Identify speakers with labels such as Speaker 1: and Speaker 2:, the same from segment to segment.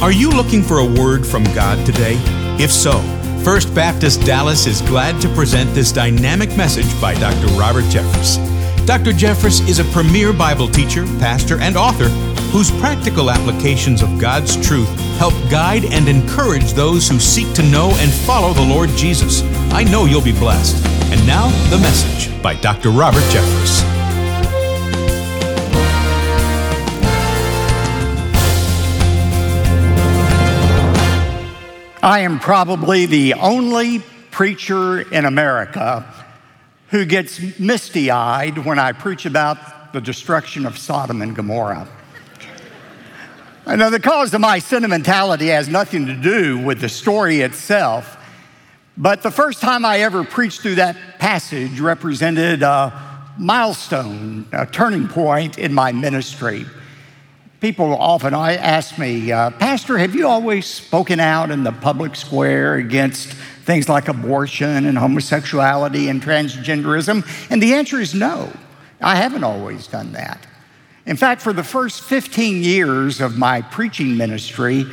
Speaker 1: Are you looking for a word from God today? If so, First Baptist Dallas is glad to present this dynamic message by Dr. Robert Jeffress. Dr. Jeffress is a premier Bible teacher, pastor, and author whose practical applications of God's truth help guide and encourage those who seek to know and follow the Lord Jesus. I know you'll be blessed. And now, the message by Dr. Robert Jeffress.
Speaker 2: I am probably the only preacher in America who gets misty eyed when I preach about the destruction of Sodom and Gomorrah. Now, the cause of my sentimentality has nothing to do with the story itself, but the first time I ever preached through that passage represented a milestone, a turning point in my ministry. People often ask me, uh, Pastor, have you always spoken out in the public square against things like abortion and homosexuality and transgenderism? And the answer is no, I haven't always done that. In fact, for the first 15 years of my preaching ministry,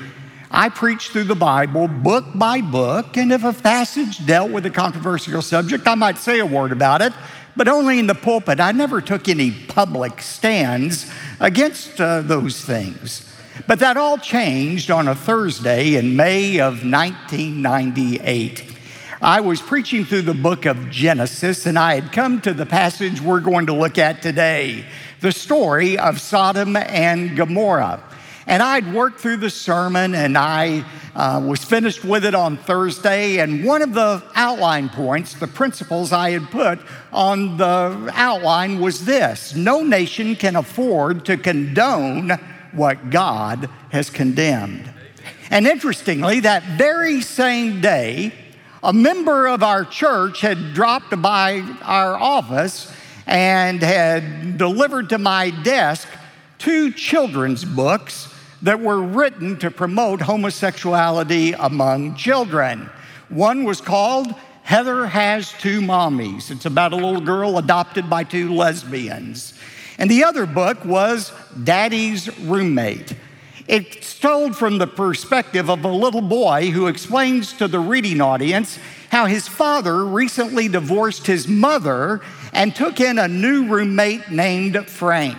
Speaker 2: I preached through the Bible book by book, and if a passage dealt with a controversial subject, I might say a word about it, but only in the pulpit. I never took any public stands against uh, those things. But that all changed on a Thursday in May of 1998. I was preaching through the book of Genesis, and I had come to the passage we're going to look at today the story of Sodom and Gomorrah. And I'd worked through the sermon and I uh, was finished with it on Thursday. And one of the outline points, the principles I had put on the outline was this No nation can afford to condone what God has condemned. And interestingly, that very same day, a member of our church had dropped by our office and had delivered to my desk two children's books that were written to promote homosexuality among children. One was called Heather Has Two Mommies. It's about a little girl adopted by two lesbians. And the other book was Daddy's Roommate. It's told from the perspective of a little boy who explains to the reading audience how his father recently divorced his mother and took in a new roommate named Frank.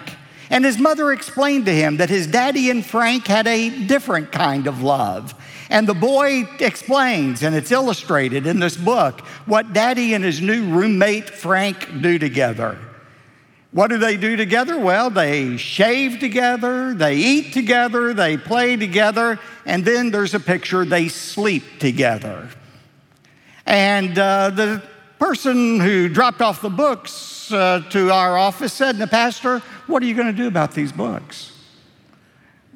Speaker 2: And his mother explained to him that his daddy and Frank had a different kind of love. And the boy explains, and it's illustrated in this book, what daddy and his new roommate Frank do together. What do they do together? Well, they shave together, they eat together, they play together, and then there's a picture they sleep together. And uh, the person who dropped off the books uh, to our office said, "The pastor, what are you going to do about these books?"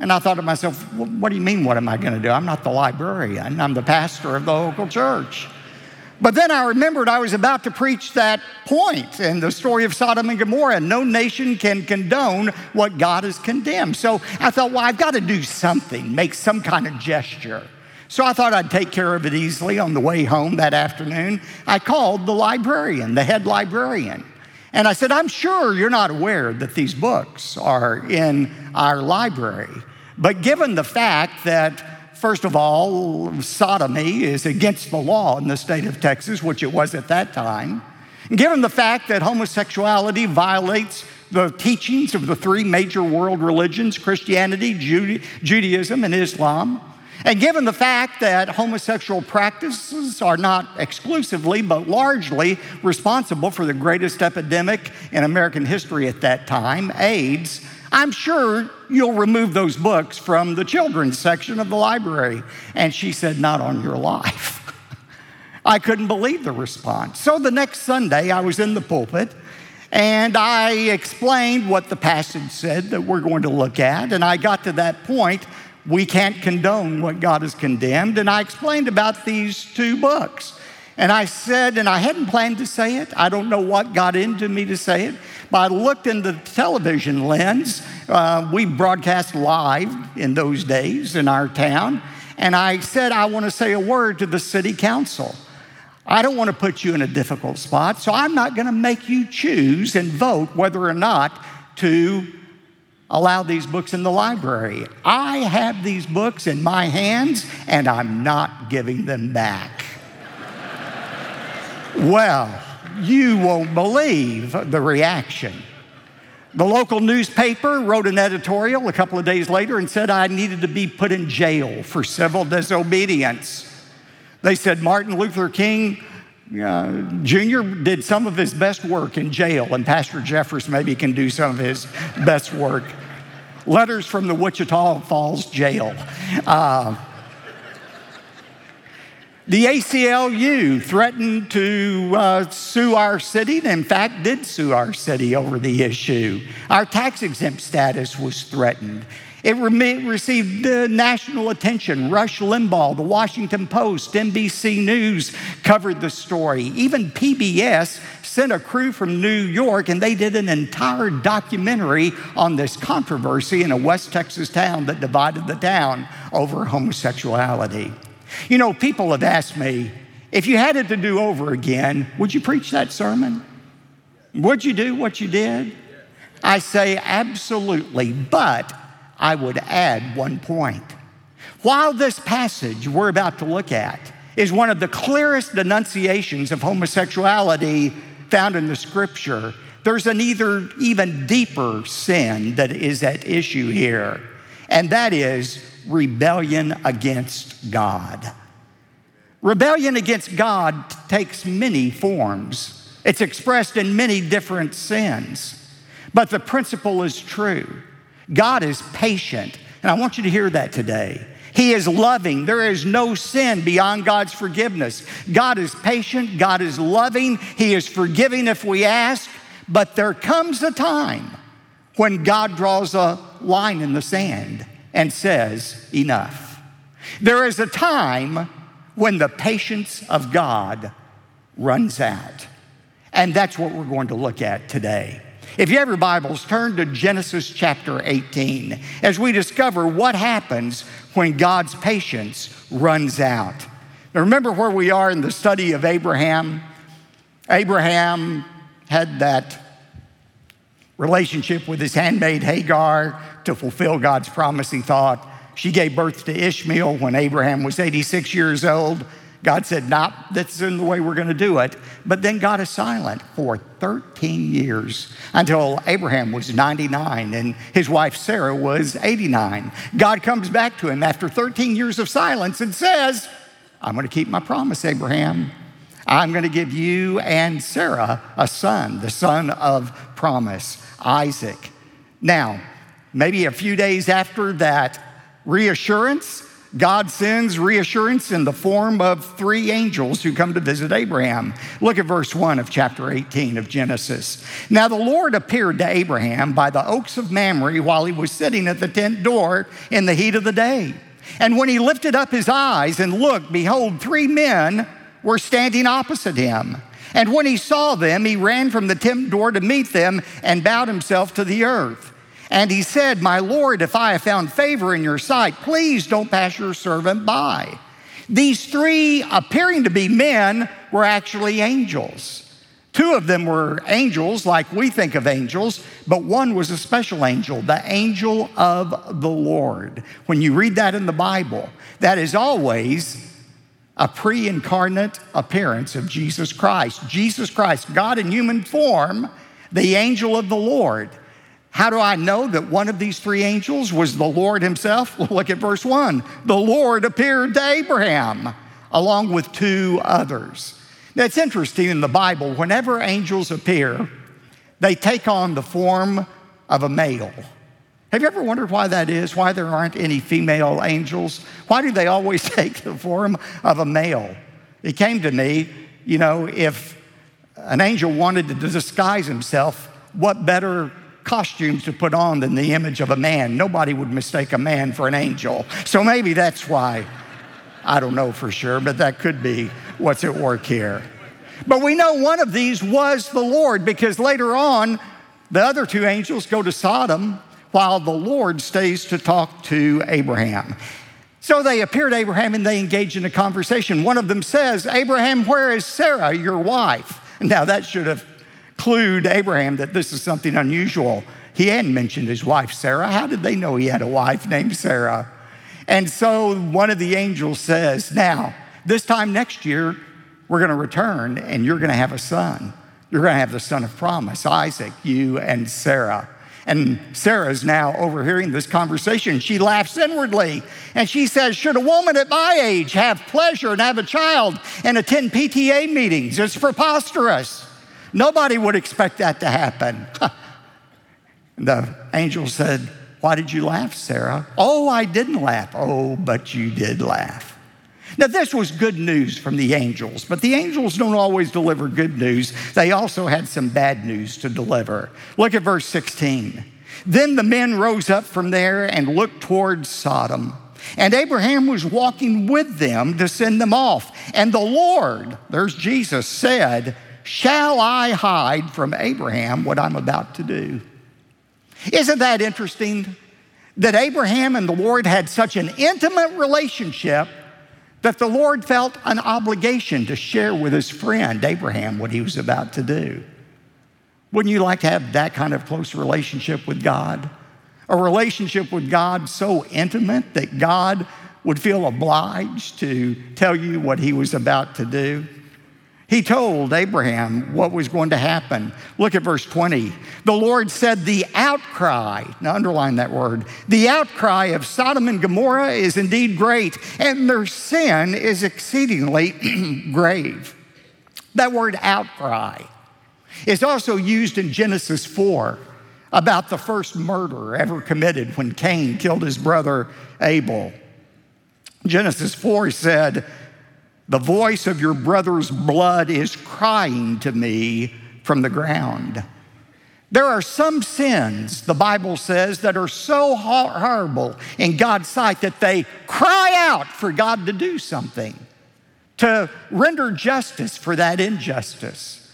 Speaker 2: And I thought to myself, "What do you mean? What am I going to do? I'm not the librarian. I'm the pastor of the local church." But then I remembered I was about to preach that point in the story of Sodom and Gomorrah. No nation can condone what God has condemned. So I thought, well, I've got to do something, make some kind of gesture. So I thought I'd take care of it easily on the way home that afternoon. I called the librarian, the head librarian. And I said, I'm sure you're not aware that these books are in our library. But given the fact that First of all, sodomy is against the law in the state of Texas, which it was at that time. given the fact that homosexuality violates the teachings of the three major world religions Christianity, Judaism, and Islam, and given the fact that homosexual practices are not exclusively, but largely responsible for the greatest epidemic in American history at that time, AIDS, I'm sure you'll remove those books from the children's section of the library. And she said, Not on your life. I couldn't believe the response. So the next Sunday, I was in the pulpit and I explained what the passage said that we're going to look at. And I got to that point we can't condone what God has condemned. And I explained about these two books. And I said, and I hadn't planned to say it, I don't know what got into me to say it, but I looked in the television lens. Uh, we broadcast live in those days in our town. And I said, I want to say a word to the city council. I don't want to put you in a difficult spot, so I'm not going to make you choose and vote whether or not to allow these books in the library. I have these books in my hands and I'm not giving them back. well, you won't believe the reaction. The local newspaper wrote an editorial a couple of days later and said I needed to be put in jail for civil disobedience. They said Martin Luther King uh, Jr. did some of his best work in jail, and Pastor Jeffress maybe can do some of his best work. Letters from the Wichita Falls jail. Uh, the ACLU threatened to uh, sue our city, and in fact, did sue our city over the issue. Our tax exempt status was threatened. It re- received national attention. Rush Limbaugh, the Washington Post, NBC News covered the story. Even PBS sent a crew from New York and they did an entire documentary on this controversy in a West Texas town that divided the town over homosexuality. You know, people have asked me, if you had it to do over again, would you preach that sermon? Would you do what you did? I say absolutely, but I would add one point. While this passage we're about to look at is one of the clearest denunciations of homosexuality found in the scripture, there's an either even deeper sin that is at issue here, and that is rebellion against God. Rebellion against God takes many forms. It's expressed in many different sins. But the principle is true. God is patient, and I want you to hear that today. He is loving. There is no sin beyond God's forgiveness. God is patient. God is loving. He is forgiving if we ask. But there comes a time when God draws a line in the sand and says, Enough. There is a time when the patience of God runs out. And that's what we're going to look at today. If you have your Bibles, turn to Genesis chapter 18 as we discover what happens when God's patience runs out. Now, remember where we are in the study of Abraham? Abraham had that relationship with his handmaid Hagar to fulfill God's promise, he thought. She gave birth to Ishmael when Abraham was 86 years old. God said, Not nah, that's in the way we're going to do it. But then God is silent for 13 years until Abraham was 99 and his wife Sarah was 89. God comes back to him after 13 years of silence and says, I'm going to keep my promise, Abraham. I'm going to give you and Sarah a son, the son of promise, Isaac. Now, maybe a few days after that reassurance, God sends reassurance in the form of three angels who come to visit Abraham. Look at verse 1 of chapter 18 of Genesis. Now the Lord appeared to Abraham by the oaks of Mamre while he was sitting at the tent door in the heat of the day. And when he lifted up his eyes and looked, behold, three men were standing opposite him. And when he saw them, he ran from the tent door to meet them and bowed himself to the earth. And he said, My Lord, if I have found favor in your sight, please don't pass your servant by. These three, appearing to be men, were actually angels. Two of them were angels, like we think of angels, but one was a special angel, the angel of the Lord. When you read that in the Bible, that is always a pre incarnate appearance of Jesus Christ. Jesus Christ, God in human form, the angel of the Lord. How do I know that one of these three angels was the Lord himself? Look at verse 1. The Lord appeared to Abraham along with two others. It's interesting in the Bible, whenever angels appear, they take on the form of a male. Have you ever wondered why that is? Why there aren't any female angels? Why do they always take the form of a male? It came to me, you know, if an angel wanted to disguise himself, what better costumes to put on than the image of a man. Nobody would mistake a man for an angel. So maybe that's why. I don't know for sure, but that could be what's at work here. But we know one of these was the Lord because later on, the other two angels go to Sodom while the Lord stays to talk to Abraham. So they appear to Abraham and they engage in a conversation. One of them says, Abraham, where is Sarah, your wife? Now that should have clued Abraham that this is something unusual. He hadn't mentioned his wife, Sarah. How did they know he had a wife named Sarah? And so one of the angels says, Now, this time next year, we're going to return and you're going to have a son. You're going to have the son of promise, Isaac, you and Sarah. And Sarah is now overhearing this conversation. She laughs inwardly and she says, Should a woman at my age have pleasure and have a child and attend PTA meetings? It's preposterous. Nobody would expect that to happen. the angel said, Why did you laugh, Sarah? Oh, I didn't laugh. Oh, but you did laugh. Now, this was good news from the angels, but the angels don't always deliver good news. They also had some bad news to deliver. Look at verse 16. Then the men rose up from there and looked towards Sodom. And Abraham was walking with them to send them off. And the Lord, there's Jesus, said, Shall I hide from Abraham what I'm about to do? Isn't that interesting? That Abraham and the Lord had such an intimate relationship that the Lord felt an obligation to share with his friend Abraham what he was about to do. Wouldn't you like to have that kind of close relationship with God? A relationship with God so intimate that God would feel obliged to tell you what he was about to do? He told Abraham what was going to happen. Look at verse 20. The Lord said, The outcry, now underline that word, the outcry of Sodom and Gomorrah is indeed great, and their sin is exceedingly grave. That word outcry is also used in Genesis 4 about the first murder ever committed when Cain killed his brother Abel. Genesis 4 said, the voice of your brother's blood is crying to me from the ground. There are some sins, the Bible says, that are so horrible in God's sight that they cry out for God to do something, to render justice for that injustice.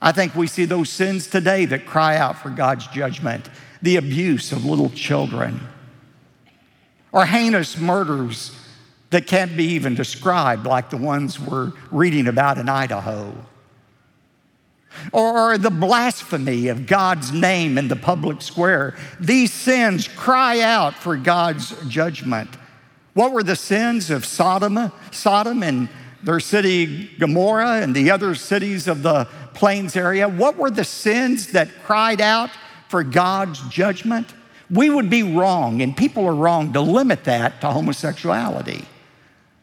Speaker 2: I think we see those sins today that cry out for God's judgment the abuse of little children, or heinous murders that can't be even described, like the ones we're reading about in Idaho. Or the blasphemy of God's name in the public square. These sins cry out for God's judgment. What were the sins of Sodom, Sodom and their city Gomorrah and the other cities of the plains area? What were the sins that cried out for God's judgment? We would be wrong, and people are wrong to limit that to homosexuality.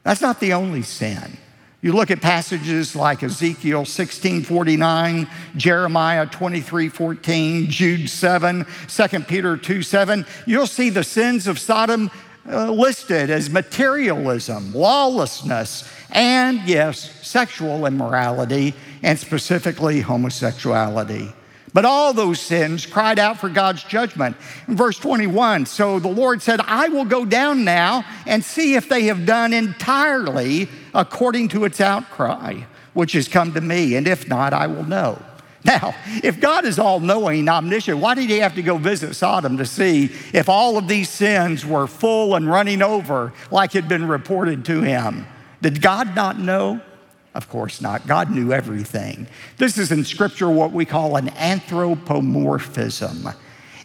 Speaker 2: That's not the only sin. You look at passages like Ezekiel 16:49, Jeremiah 23:14, Jude 7, 2 Peter 2 7, you'll see the sins of Sodom uh, listed as materialism, lawlessness, and yes, sexual immorality, and specifically homosexuality. But all those sins cried out for God's judgment. In verse 21, so the Lord said, I will go down now and see if they have done entirely according to its outcry, which has come to me, and if not, I will know. Now, if God is all knowing, omniscient, why did he have to go visit Sodom to see if all of these sins were full and running over like had been reported to him? Did God not know? Of course not. God knew everything. This is in Scripture what we call an anthropomorphism.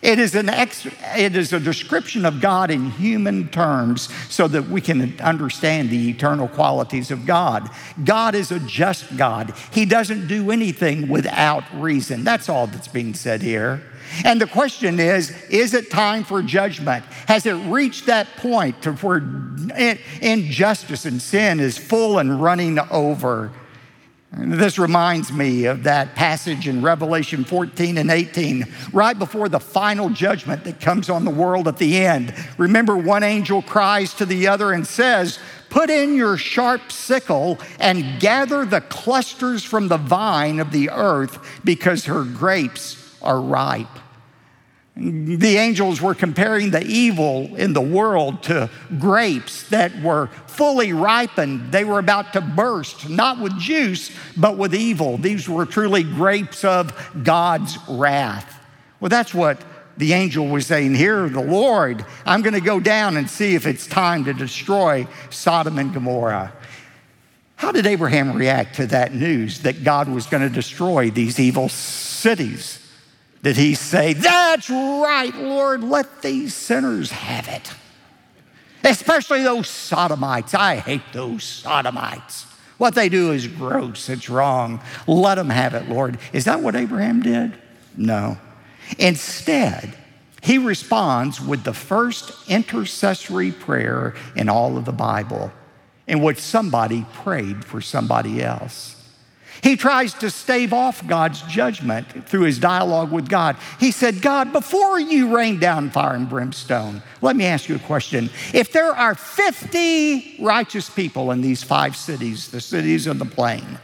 Speaker 2: It is, an ex, it is a description of God in human terms so that we can understand the eternal qualities of God. God is a just God. He doesn't do anything without reason. That's all that's being said here. And the question is is it time for judgment? Has it reached that point to where injustice and sin is full and running over? This reminds me of that passage in Revelation 14 and 18, right before the final judgment that comes on the world at the end. Remember, one angel cries to the other and says, Put in your sharp sickle and gather the clusters from the vine of the earth because her grapes are ripe. The angels were comparing the evil in the world to grapes that were fully ripened. They were about to burst, not with juice, but with evil. These were truly grapes of God's wrath. Well, that's what the angel was saying here. The Lord, I'm going to go down and see if it's time to destroy Sodom and Gomorrah. How did Abraham react to that news that God was going to destroy these evil cities? Did he say, That's right, Lord, let these sinners have it. Especially those sodomites. I hate those sodomites. What they do is gross, it's wrong. Let them have it, Lord. Is that what Abraham did? No. Instead, he responds with the first intercessory prayer in all of the Bible, in which somebody prayed for somebody else. He tries to stave off God's judgment through his dialogue with God. He said, God, before you rain down fire and brimstone, let me ask you a question. If there are 50 righteous people in these five cities, the cities of the plain,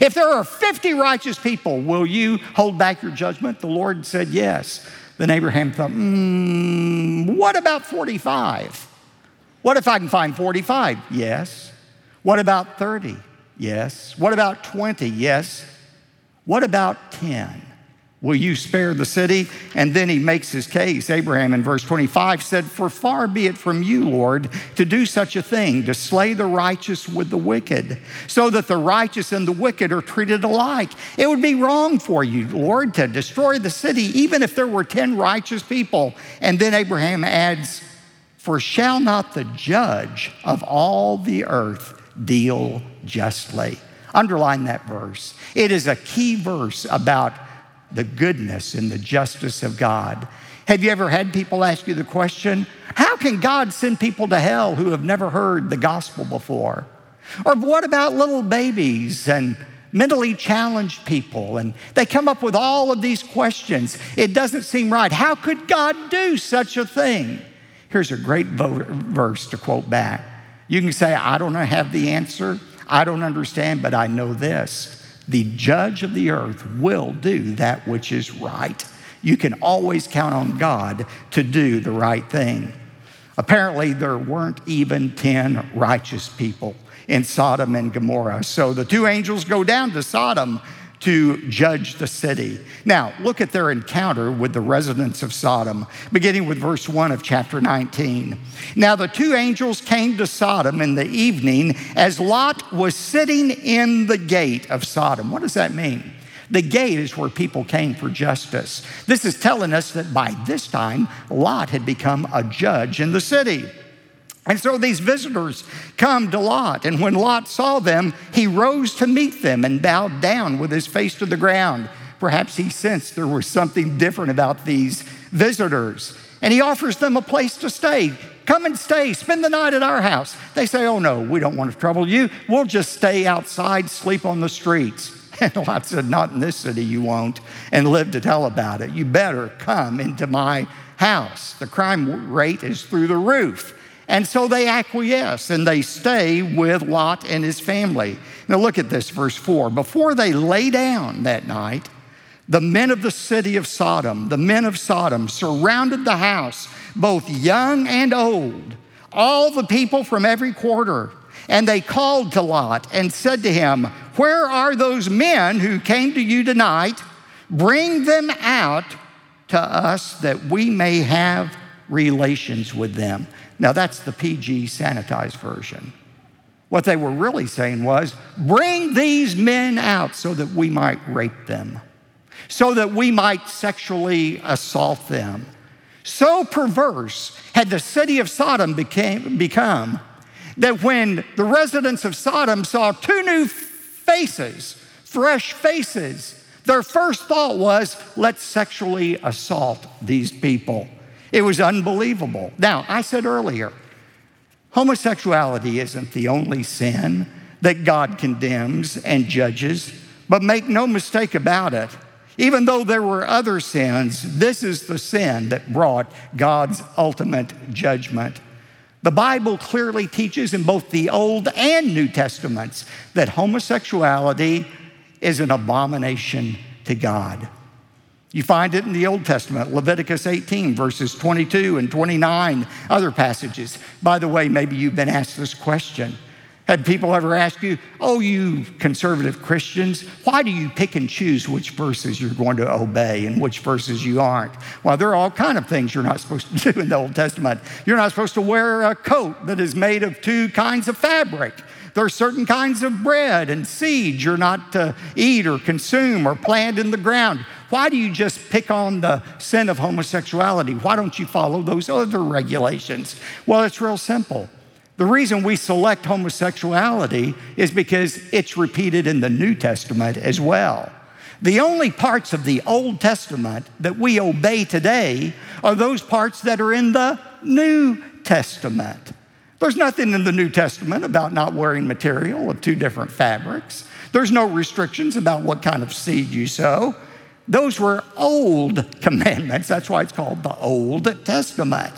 Speaker 2: if there are 50 righteous people, will you hold back your judgment? The Lord said, Yes. Then Abraham thought, mm, What about 45? What if I can find 45? Yes. What about 30? Yes. What about 20? Yes. What about 10? Will you spare the city? And then he makes his case. Abraham in verse 25 said, For far be it from you, Lord, to do such a thing, to slay the righteous with the wicked, so that the righteous and the wicked are treated alike. It would be wrong for you, Lord, to destroy the city, even if there were 10 righteous people. And then Abraham adds, For shall not the judge of all the earth deal justly? Underline that verse. It is a key verse about the goodness and the justice of God. Have you ever had people ask you the question, how can God send people to hell who have never heard the gospel before? Or what about little babies and mentally challenged people? And they come up with all of these questions. It doesn't seem right. How could God do such a thing? Here's a great verse to quote back. You can say, I don't have the answer, I don't understand, but I know this the judge of the earth will do that which is right. You can always count on God to do the right thing. Apparently, there weren't even 10 righteous people in Sodom and Gomorrah. So the two angels go down to Sodom to judge the city. Now, look at their encounter with the residents of Sodom, beginning with verse 1 of chapter 19. Now, the two angels came to Sodom in the evening as Lot was sitting in the gate of Sodom. What does that mean? The gate is where people came for justice. This is telling us that by this time, Lot had become a judge in the city. And so these visitors come to Lot, and when Lot saw them, he rose to meet them and bowed down with his face to the ground. Perhaps he sensed there was something different about these visitors. And he offers them a place to stay. Come and stay, spend the night at our house. They say, Oh, no, we don't want to trouble you. We'll just stay outside, sleep on the streets. And Lot said, Not in this city, you won't, and live to tell about it. You better come into my house. The crime rate is through the roof. And so they acquiesce and they stay with Lot and his family. Now look at this, verse 4. Before they lay down that night, the men of the city of Sodom, the men of Sodom, surrounded the house, both young and old, all the people from every quarter. And they called to Lot and said to him, Where are those men who came to you tonight? Bring them out to us that we may have relations with them. Now, that's the PG sanitized version. What they were really saying was bring these men out so that we might rape them, so that we might sexually assault them. So perverse had the city of Sodom became, become that when the residents of Sodom saw two new faces, fresh faces, their first thought was, let's sexually assault these people. It was unbelievable. Now, I said earlier, homosexuality isn't the only sin that God condemns and judges, but make no mistake about it. Even though there were other sins, this is the sin that brought God's ultimate judgment. The Bible clearly teaches in both the Old and New Testaments that homosexuality is an abomination to God. You find it in the Old Testament, Leviticus 18, verses 22 and 29, other passages. By the way, maybe you've been asked this question. Had people ever asked you, oh, you conservative Christians, why do you pick and choose which verses you're going to obey and which verses you aren't? Well, there are all kind of things you're not supposed to do in the Old Testament. You're not supposed to wear a coat that is made of two kinds of fabric. There are certain kinds of bread and seeds you're not to eat or consume or plant in the ground. Why do you just pick on the sin of homosexuality? Why don't you follow those other regulations? Well, it's real simple. The reason we select homosexuality is because it's repeated in the New Testament as well. The only parts of the Old Testament that we obey today are those parts that are in the New Testament. There's nothing in the New Testament about not wearing material of two different fabrics. There's no restrictions about what kind of seed you sow. Those were old commandments. That's why it's called the Old Testament.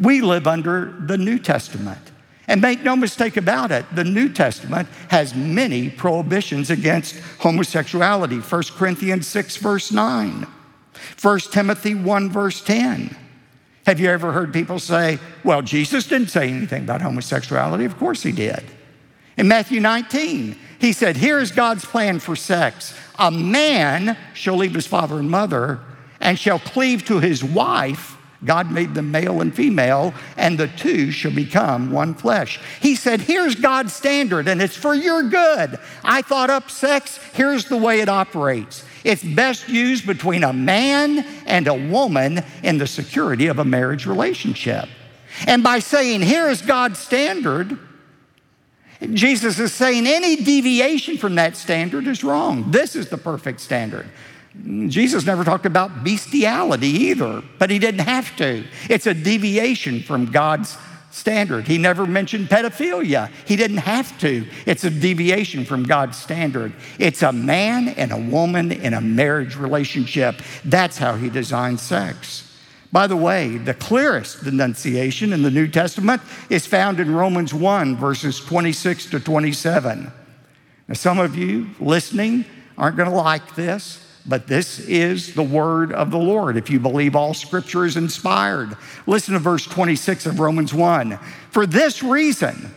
Speaker 2: We live under the New Testament. And make no mistake about it, the New Testament has many prohibitions against homosexuality. 1 Corinthians 6, verse 9, 1 Timothy 1, verse 10. Have you ever heard people say, well, Jesus didn't say anything about homosexuality? Of course he did. In Matthew 19, he said, Here's God's plan for sex. A man shall leave his father and mother and shall cleave to his wife God made them male and female, and the two shall become one flesh. He said, Here's God's standard, and it's for your good. I thought up sex, here's the way it operates. It's best used between a man and a woman in the security of a marriage relationship. And by saying, Here's God's standard, Jesus is saying any deviation from that standard is wrong. This is the perfect standard. Jesus never talked about bestiality either, but he didn't have to. It's a deviation from God's standard. He never mentioned pedophilia. He didn't have to. It's a deviation from God's standard. It's a man and a woman in a marriage relationship. That's how he designed sex. By the way, the clearest denunciation in the New Testament is found in Romans 1, verses 26 to 27. Now, some of you listening aren't going to like this. But this is the word of the Lord if you believe all scripture is inspired. Listen to verse 26 of Romans 1. For this reason,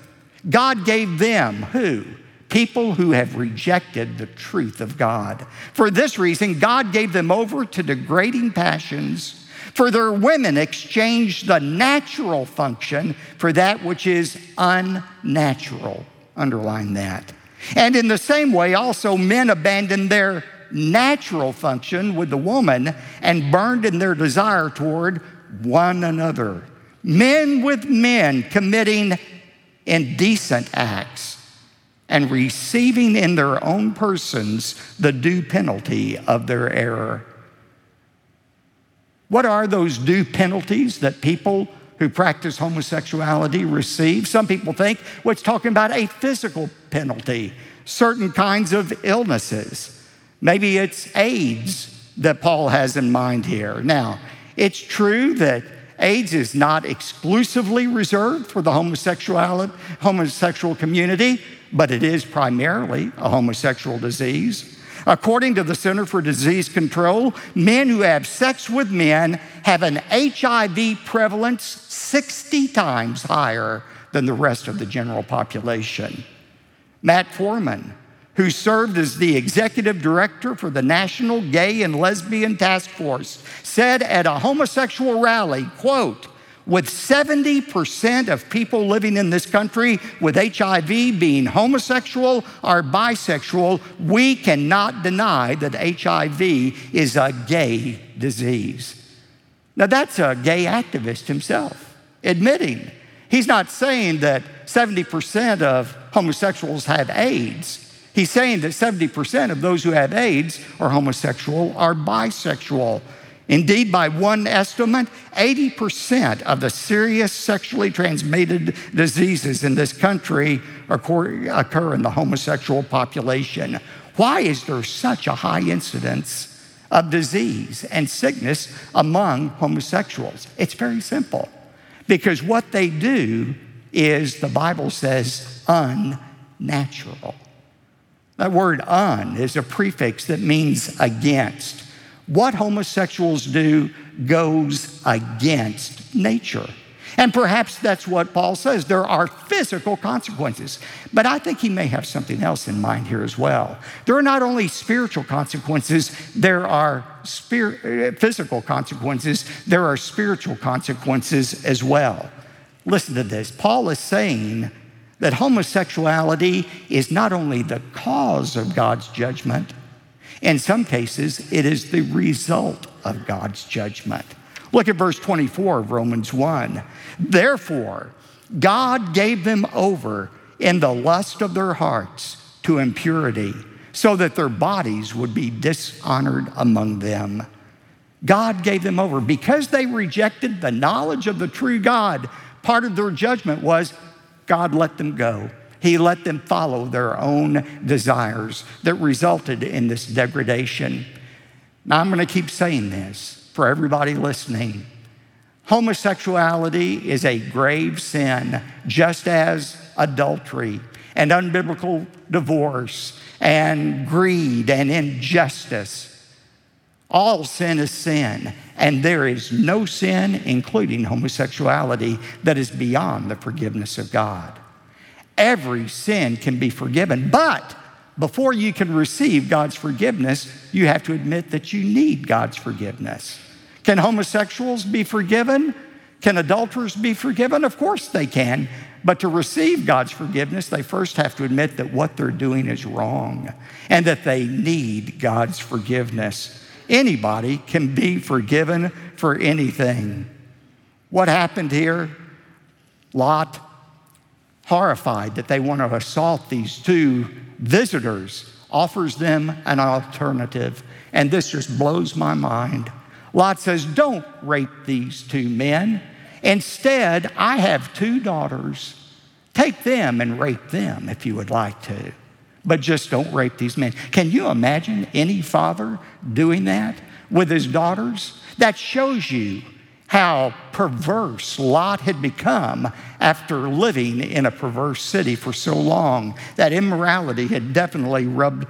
Speaker 2: God gave them who? People who have rejected the truth of God. For this reason, God gave them over to degrading passions. For their women exchanged the natural function for that which is unnatural. Underline that. And in the same way, also men abandoned their natural function with the woman and burned in their desire toward one another. Men with men committing indecent acts and receiving in their own persons the due penalty of their error. What are those due penalties that people who practice homosexuality receive? Some people think, well, talking about a physical penalty, certain kinds of illnesses. Maybe it's AIDS that Paul has in mind here. Now, it's true that AIDS is not exclusively reserved for the homosexual, homosexual community, but it is primarily a homosexual disease. According to the Center for Disease Control, men who have sex with men have an HIV prevalence 60 times higher than the rest of the general population. Matt Foreman, who served as the executive director for the National Gay and Lesbian Task Force, said at a homosexual rally, quote, with 70% of people living in this country with HIV being homosexual or bisexual, we cannot deny that HIV is a gay disease. Now, that's a gay activist himself admitting. He's not saying that 70% of homosexuals have AIDS. He's saying that 70% of those who have AIDS are homosexual or bisexual. Indeed, by one estimate, 80% of the serious sexually transmitted diseases in this country occur in the homosexual population. Why is there such a high incidence of disease and sickness among homosexuals? It's very simple. Because what they do is, the Bible says, unnatural. That word un is a prefix that means against. What homosexuals do goes against nature. And perhaps that's what Paul says. There are physical consequences. But I think he may have something else in mind here as well. There are not only spiritual consequences, there are physical consequences, there are spiritual consequences as well. Listen to this. Paul is saying that homosexuality is not only the cause of God's judgment, In some cases, it is the result of God's judgment. Look at verse 24 of Romans 1. Therefore, God gave them over in the lust of their hearts to impurity, so that their bodies would be dishonored among them. God gave them over. Because they rejected the knowledge of the true God, part of their judgment was God let them go. He let them follow their own desires that resulted in this degradation. Now, I'm going to keep saying this for everybody listening. Homosexuality is a grave sin, just as adultery and unbiblical divorce and greed and injustice. All sin is sin, and there is no sin, including homosexuality, that is beyond the forgiveness of God. Every sin can be forgiven, but before you can receive God's forgiveness, you have to admit that you need God's forgiveness. Can homosexuals be forgiven? Can adulterers be forgiven? Of course they can. But to receive God's forgiveness, they first have to admit that what they're doing is wrong and that they need God's forgiveness. Anybody can be forgiven for anything. What happened here? Lot, horrified that they want to assault these two visitors, offers them an alternative. And this just blows my mind. Lot says, Don't rape these two men. Instead, I have two daughters. Take them and rape them if you would like to but just don't rape these men. Can you imagine any father doing that with his daughters? That shows you how perverse Lot had become after living in a perverse city for so long. That immorality had definitely rubbed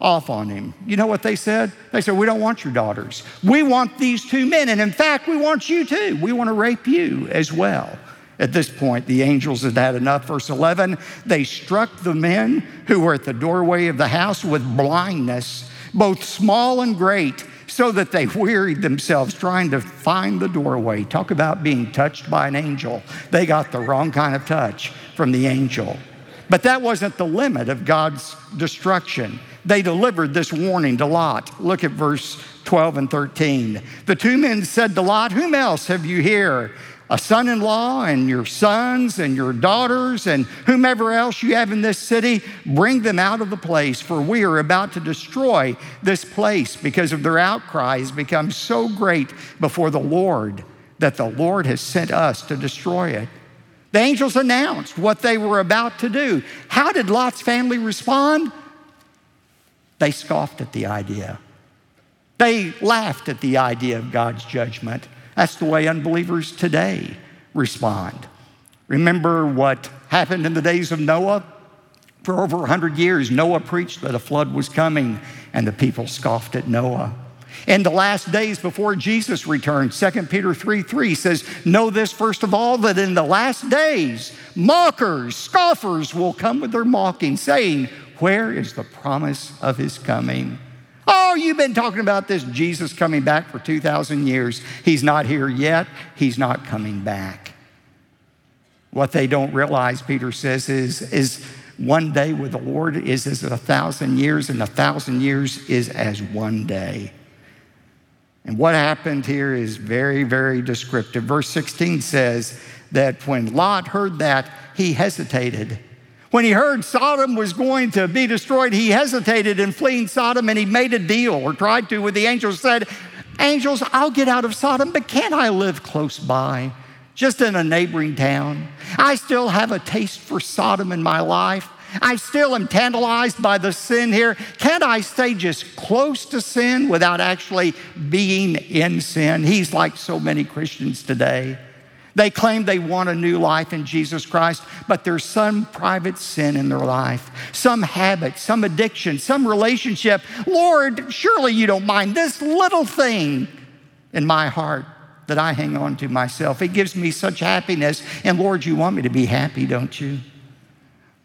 Speaker 2: off on him. You know what they said? They said, We don't want your daughters. We want these two men. And in fact, we want you too. We want to rape you as well. At this point, the angels had had enough. Verse 11, they struck the men who were at the doorway of the house with blindness, both small and great, so that they wearied themselves trying to find the doorway. Talk about being touched by an angel. They got the wrong kind of touch from the angel. But that wasn't the limit of God's destruction. They delivered this warning to Lot. Look at verse 12 and 13. The two men said to Lot, Whom else have you here? A son in law and your sons and your daughters and whomever else you have in this city, bring them out of the place, for we are about to destroy this place because of their outcry has become so great before the Lord that the Lord has sent us to destroy it. The angels announced what they were about to do. How did Lot's family respond? They scoffed at the idea. They laughed at the idea of God's judgment. That's the way unbelievers today respond. Remember what happened in the days of Noah? For over 100 years, Noah preached that a flood was coming, and the people scoffed at Noah. In the last days before Jesus returned, 2 Peter 3 3 says, Know this first of all, that in the last days, mockers, scoffers will come with their mocking, saying, Where is the promise of his coming? Oh, you've been talking about this Jesus coming back for 2,000 years. He's not here yet, he's not coming back. What they don't realize, Peter says, is, is one day with the Lord is as a thousand years, and a thousand years is as one day. And what happened here is very, very descriptive. Verse 16 says that when Lot heard that, he hesitated. When he heard Sodom was going to be destroyed, he hesitated in fleeing Sodom and he made a deal or tried to with the angels, said, Angels, I'll get out of Sodom, but can't I live close by, just in a neighboring town? I still have a taste for Sodom in my life. I still am tantalized by the sin here. Can't I stay just close to sin without actually being in sin? He's like so many Christians today. They claim they want a new life in Jesus Christ, but there's some private sin in their life, some habit, some addiction, some relationship. Lord, surely you don't mind this little thing in my heart that I hang on to myself. It gives me such happiness. And Lord, you want me to be happy, don't you?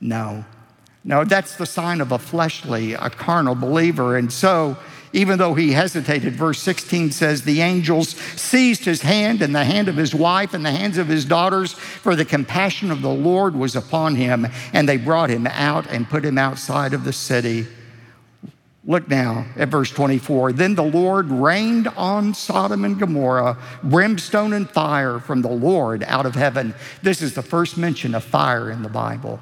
Speaker 2: No. No, that's the sign of a fleshly, a carnal believer. And so, even though he hesitated. Verse 16 says, The angels seized his hand and the hand of his wife and the hands of his daughters, for the compassion of the Lord was upon him, and they brought him out and put him outside of the city. Look now at verse 24. Then the Lord rained on Sodom and Gomorrah brimstone and fire from the Lord out of heaven. This is the first mention of fire in the Bible,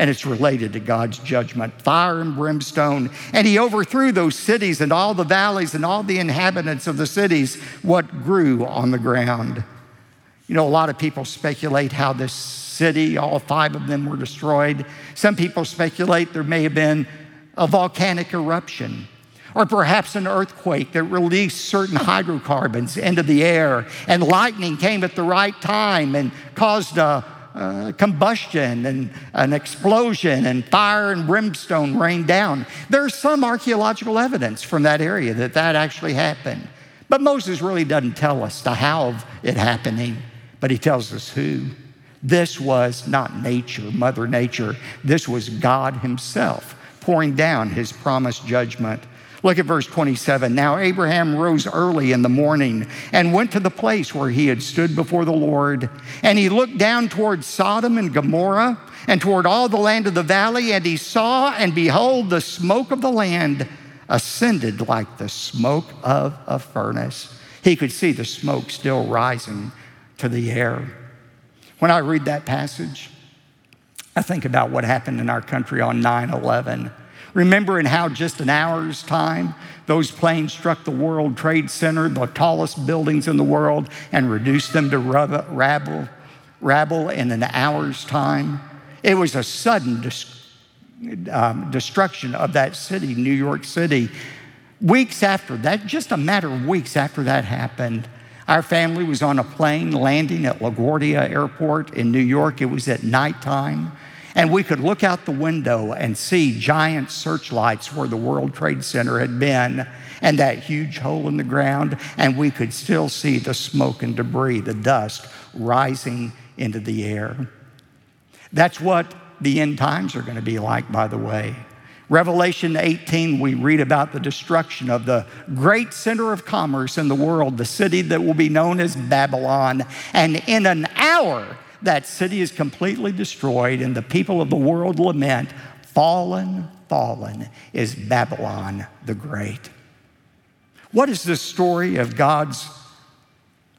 Speaker 2: and it's related to God's judgment fire and brimstone. And he overthrew those cities and all the valleys and all the inhabitants of the cities, what grew on the ground. You know, a lot of people speculate how this city, all five of them were destroyed. Some people speculate there may have been a volcanic eruption, or perhaps an earthquake that released certain hydrocarbons into the air, and lightning came at the right time and caused a, a combustion and an explosion, and fire and brimstone rained down. There's some archaeological evidence from that area that that actually happened. But Moses really doesn't tell us the how of it happening, but he tells us who. This was not nature, Mother Nature. This was God Himself pouring down his promised judgment. Look at verse 27. Now Abraham rose early in the morning and went to the place where he had stood before the Lord. And he looked down toward Sodom and Gomorrah and toward all the land of the valley, and he saw, and behold, the smoke of the land ascended like the smoke of a furnace. He could see the smoke still rising to the air. When I read that passage, I think about what happened in our country on 9 11. Remember in how just an hour's time those planes struck the World Trade Center, the tallest buildings in the world, and reduced them to rabble, rabble in an hour's time? It was a sudden um, destruction of that city, New York City. Weeks after that, just a matter of weeks after that happened, our family was on a plane landing at LaGuardia Airport in New York. It was at nighttime. And we could look out the window and see giant searchlights where the World Trade Center had been and that huge hole in the ground. And we could still see the smoke and debris, the dust rising into the air. That's what the end times are going to be like, by the way. Revelation 18, we read about the destruction of the great center of commerce in the world, the city that will be known as Babylon. And in an hour, that city is completely destroyed, and the people of the world lament, Fallen, fallen is Babylon the Great. What does the story of God's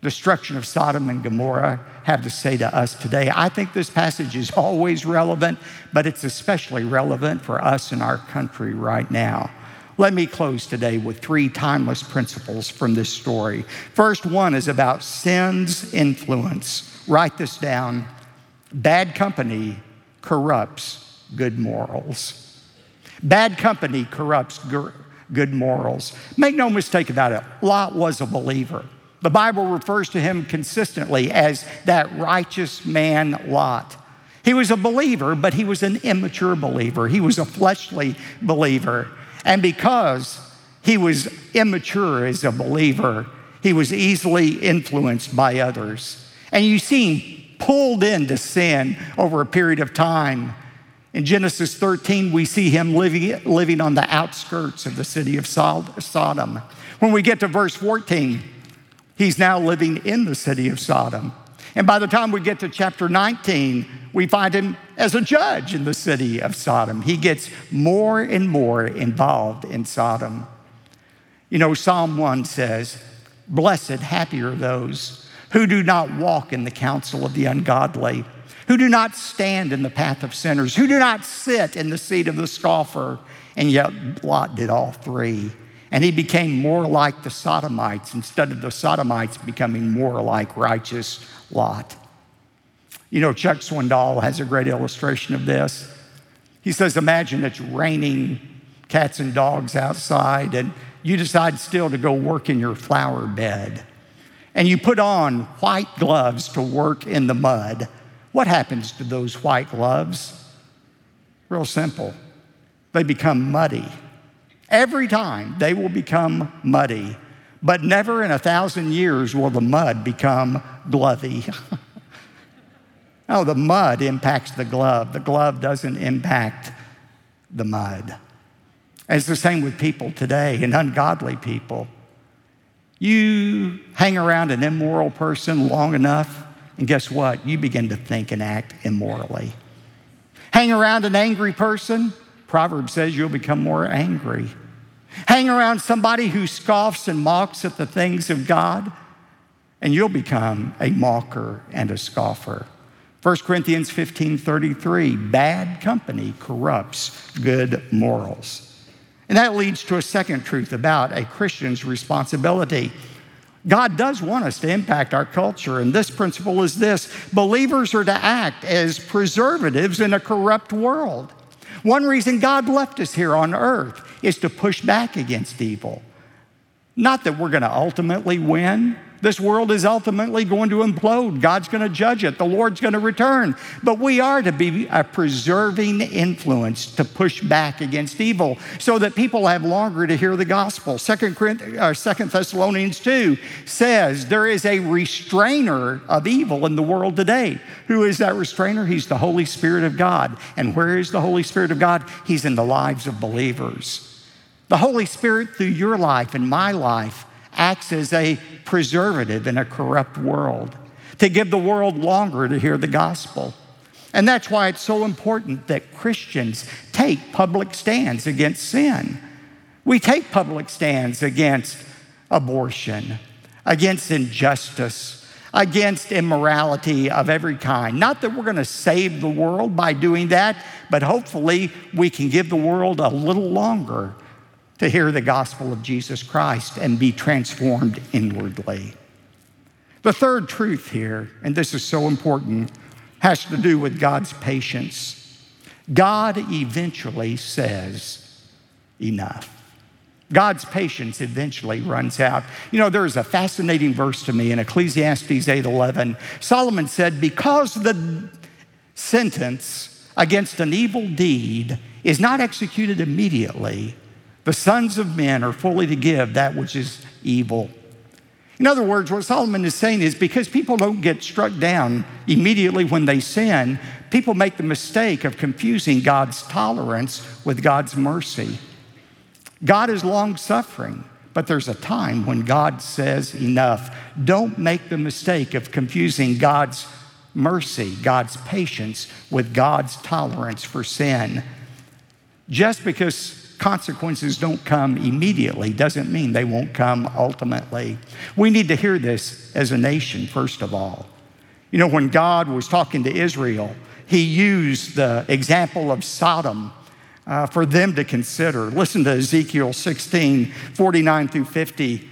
Speaker 2: destruction of Sodom and Gomorrah have to say to us today? I think this passage is always relevant, but it's especially relevant for us in our country right now. Let me close today with three timeless principles from this story. First one is about sin's influence. Write this down. Bad company corrupts good morals. Bad company corrupts good morals. Make no mistake about it, Lot was a believer. The Bible refers to him consistently as that righteous man, Lot. He was a believer, but he was an immature believer. He was a fleshly believer. And because he was immature as a believer, he was easily influenced by others. And you see him pulled into sin over a period of time. In Genesis 13, we see him living, living on the outskirts of the city of Sodom. When we get to verse 14, He's now living in the city of Sodom. And by the time we get to chapter 19, we find him as a judge in the city of Sodom. He gets more and more involved in Sodom. You know, Psalm 1 says, Blessed, happy are those who do not walk in the counsel of the ungodly, who do not stand in the path of sinners, who do not sit in the seat of the scoffer. And yet, Lot did all three. And he became more like the Sodomites instead of the Sodomites becoming more like righteous Lot. You know, Chuck Swindoll has a great illustration of this. He says, Imagine it's raining cats and dogs outside, and you decide still to go work in your flower bed. And you put on white gloves to work in the mud. What happens to those white gloves? Real simple. They become muddy. Every time they will become muddy, but never in a thousand years will the mud become glovey. no, oh, the mud impacts the glove. The glove doesn't impact the mud. And it's the same with people today and ungodly people. You hang around an immoral person long enough, and guess what? You begin to think and act immorally. Hang around an angry person, Proverbs says you'll become more angry. Hang around somebody who scoffs and mocks at the things of God, and you'll become a mocker and a scoffer. 1 Corinthians 15 33, bad company corrupts good morals. And that leads to a second truth about a Christian's responsibility. God does want us to impact our culture, and this principle is this believers are to act as preservatives in a corrupt world. One reason God left us here on earth is to push back against evil. Not that we're going to ultimately win, this world is ultimately going to implode. God's going to judge it. The Lord's going to return. But we are to be a preserving influence to push back against evil so that people have longer to hear the gospel. Second, Second Thessalonians 2 says there is a restrainer of evil in the world today. Who is that restrainer? He's the Holy Spirit of God. And where is the Holy Spirit of God? He's in the lives of believers. The Holy Spirit, through your life and my life, acts as a preservative in a corrupt world, to give the world longer to hear the gospel. And that's why it's so important that Christians take public stands against sin. We take public stands against abortion, against injustice, against immorality of every kind. Not that we're going to save the world by doing that, but hopefully we can give the world a little longer to hear the gospel of Jesus Christ and be transformed inwardly. The third truth here, and this is so important, has to do with God's patience. God eventually says, enough. God's patience eventually runs out. You know, there's a fascinating verse to me in Ecclesiastes 8:11. Solomon said, "Because the sentence against an evil deed is not executed immediately, the sons of men are fully to give that which is evil. In other words, what Solomon is saying is because people don't get struck down immediately when they sin, people make the mistake of confusing God's tolerance with God's mercy. God is long suffering, but there's a time when God says enough. Don't make the mistake of confusing God's mercy, God's patience, with God's tolerance for sin. Just because consequences don't come immediately doesn't mean they won't come ultimately. We need to hear this as a nation, first of all. You know, when God was talking to Israel, he used the example of Sodom uh, for them to consider. Listen to Ezekiel 16 49 through 50.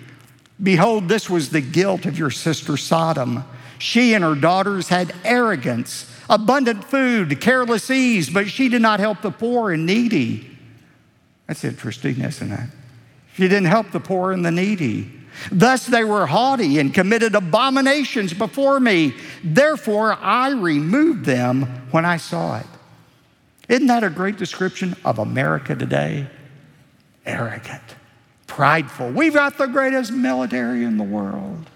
Speaker 2: Behold, this was the guilt of your sister Sodom. She and her daughters had arrogance, abundant food, careless ease, but she did not help the poor and needy. That's interesting, isn't it? She didn't help the poor and the needy. Thus they were haughty and committed abominations before me. Therefore I removed them when I saw it. Isn't that a great description of America today? Arrogant, prideful. We've got the greatest military in the world.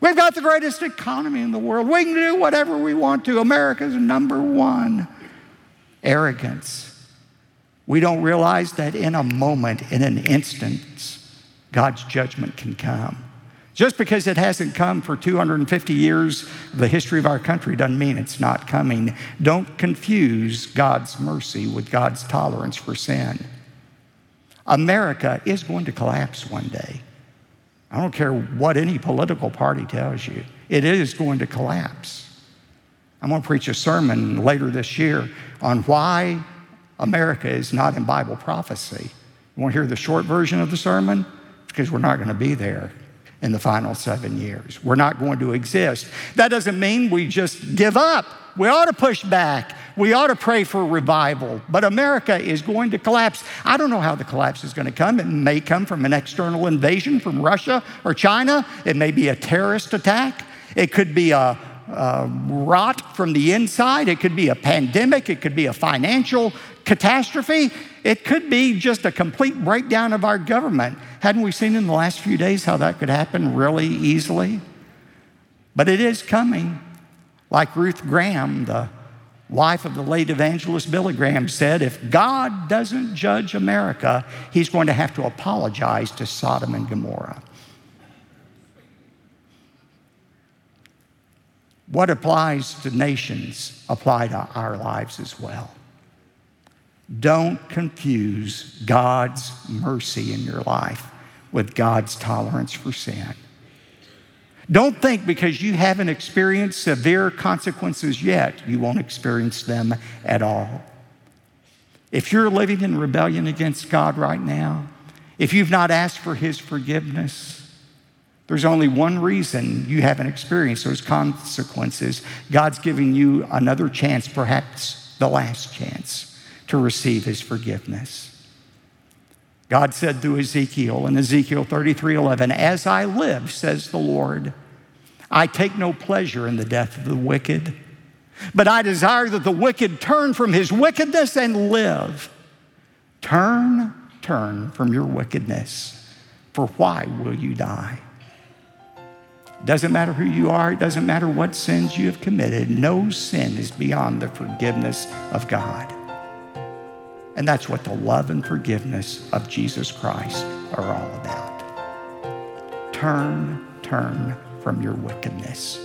Speaker 2: We've got the greatest economy in the world. We can do whatever we want to. America's number one. Arrogance. We don't realize that in a moment, in an instance, God's judgment can come. Just because it hasn't come for 250 years, the history of our country doesn't mean it's not coming. Don't confuse God's mercy with God's tolerance for sin. America is going to collapse one day. I don't care what any political party tells you, it is going to collapse. I'm going to preach a sermon later this year on why America is not in Bible prophecy. You want to hear the short version of the sermon? Because we're not going to be there in the final seven years. We're not going to exist. That doesn't mean we just give up. We ought to push back. We ought to pray for revival. But America is going to collapse. I don't know how the collapse is going to come. It may come from an external invasion from Russia or China. It may be a terrorist attack. It could be a, rot from the inside. It could be a pandemic. It could be a financial catastrophe. It could be just a complete breakdown of our government. Hadn't we seen in the last few days how that could happen really easily? But it is coming. Like Ruth Graham, the wife of the late evangelist Billy Graham, said if God doesn't judge America, he's going to have to apologize to Sodom and Gomorrah. What applies to nations apply to our lives as well. Don't confuse God's mercy in your life with God's tolerance for sin. Don't think because you haven't experienced severe consequences yet, you won't experience them at all. If you're living in rebellion against God right now, if you've not asked for His forgiveness, there's only one reason you haven't experienced those consequences. God's giving you another chance, perhaps the last chance, to receive His forgiveness. God said through Ezekiel in Ezekiel 33 11, As I live, says the Lord, I take no pleasure in the death of the wicked, but I desire that the wicked turn from his wickedness and live. Turn, turn from your wickedness, for why will you die? Doesn't matter who you are, it doesn't matter what sins you have committed. No sin is beyond the forgiveness of God. And that's what the love and forgiveness of Jesus Christ are all about. Turn, turn from your wickedness.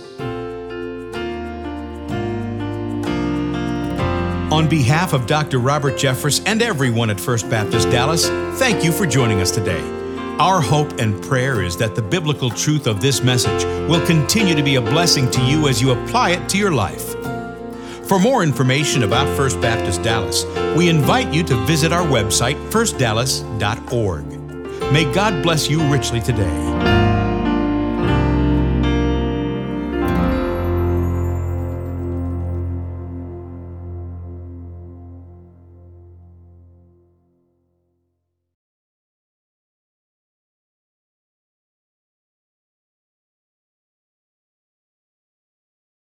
Speaker 1: On behalf of Dr. Robert Jeffress and everyone at First Baptist Dallas, thank you for joining us today. Our hope and prayer is that the biblical truth of this message will continue to be a blessing to you as you apply it to your life. For more information about First Baptist Dallas, we invite you to visit our website, firstdallas.org. May God bless you richly today.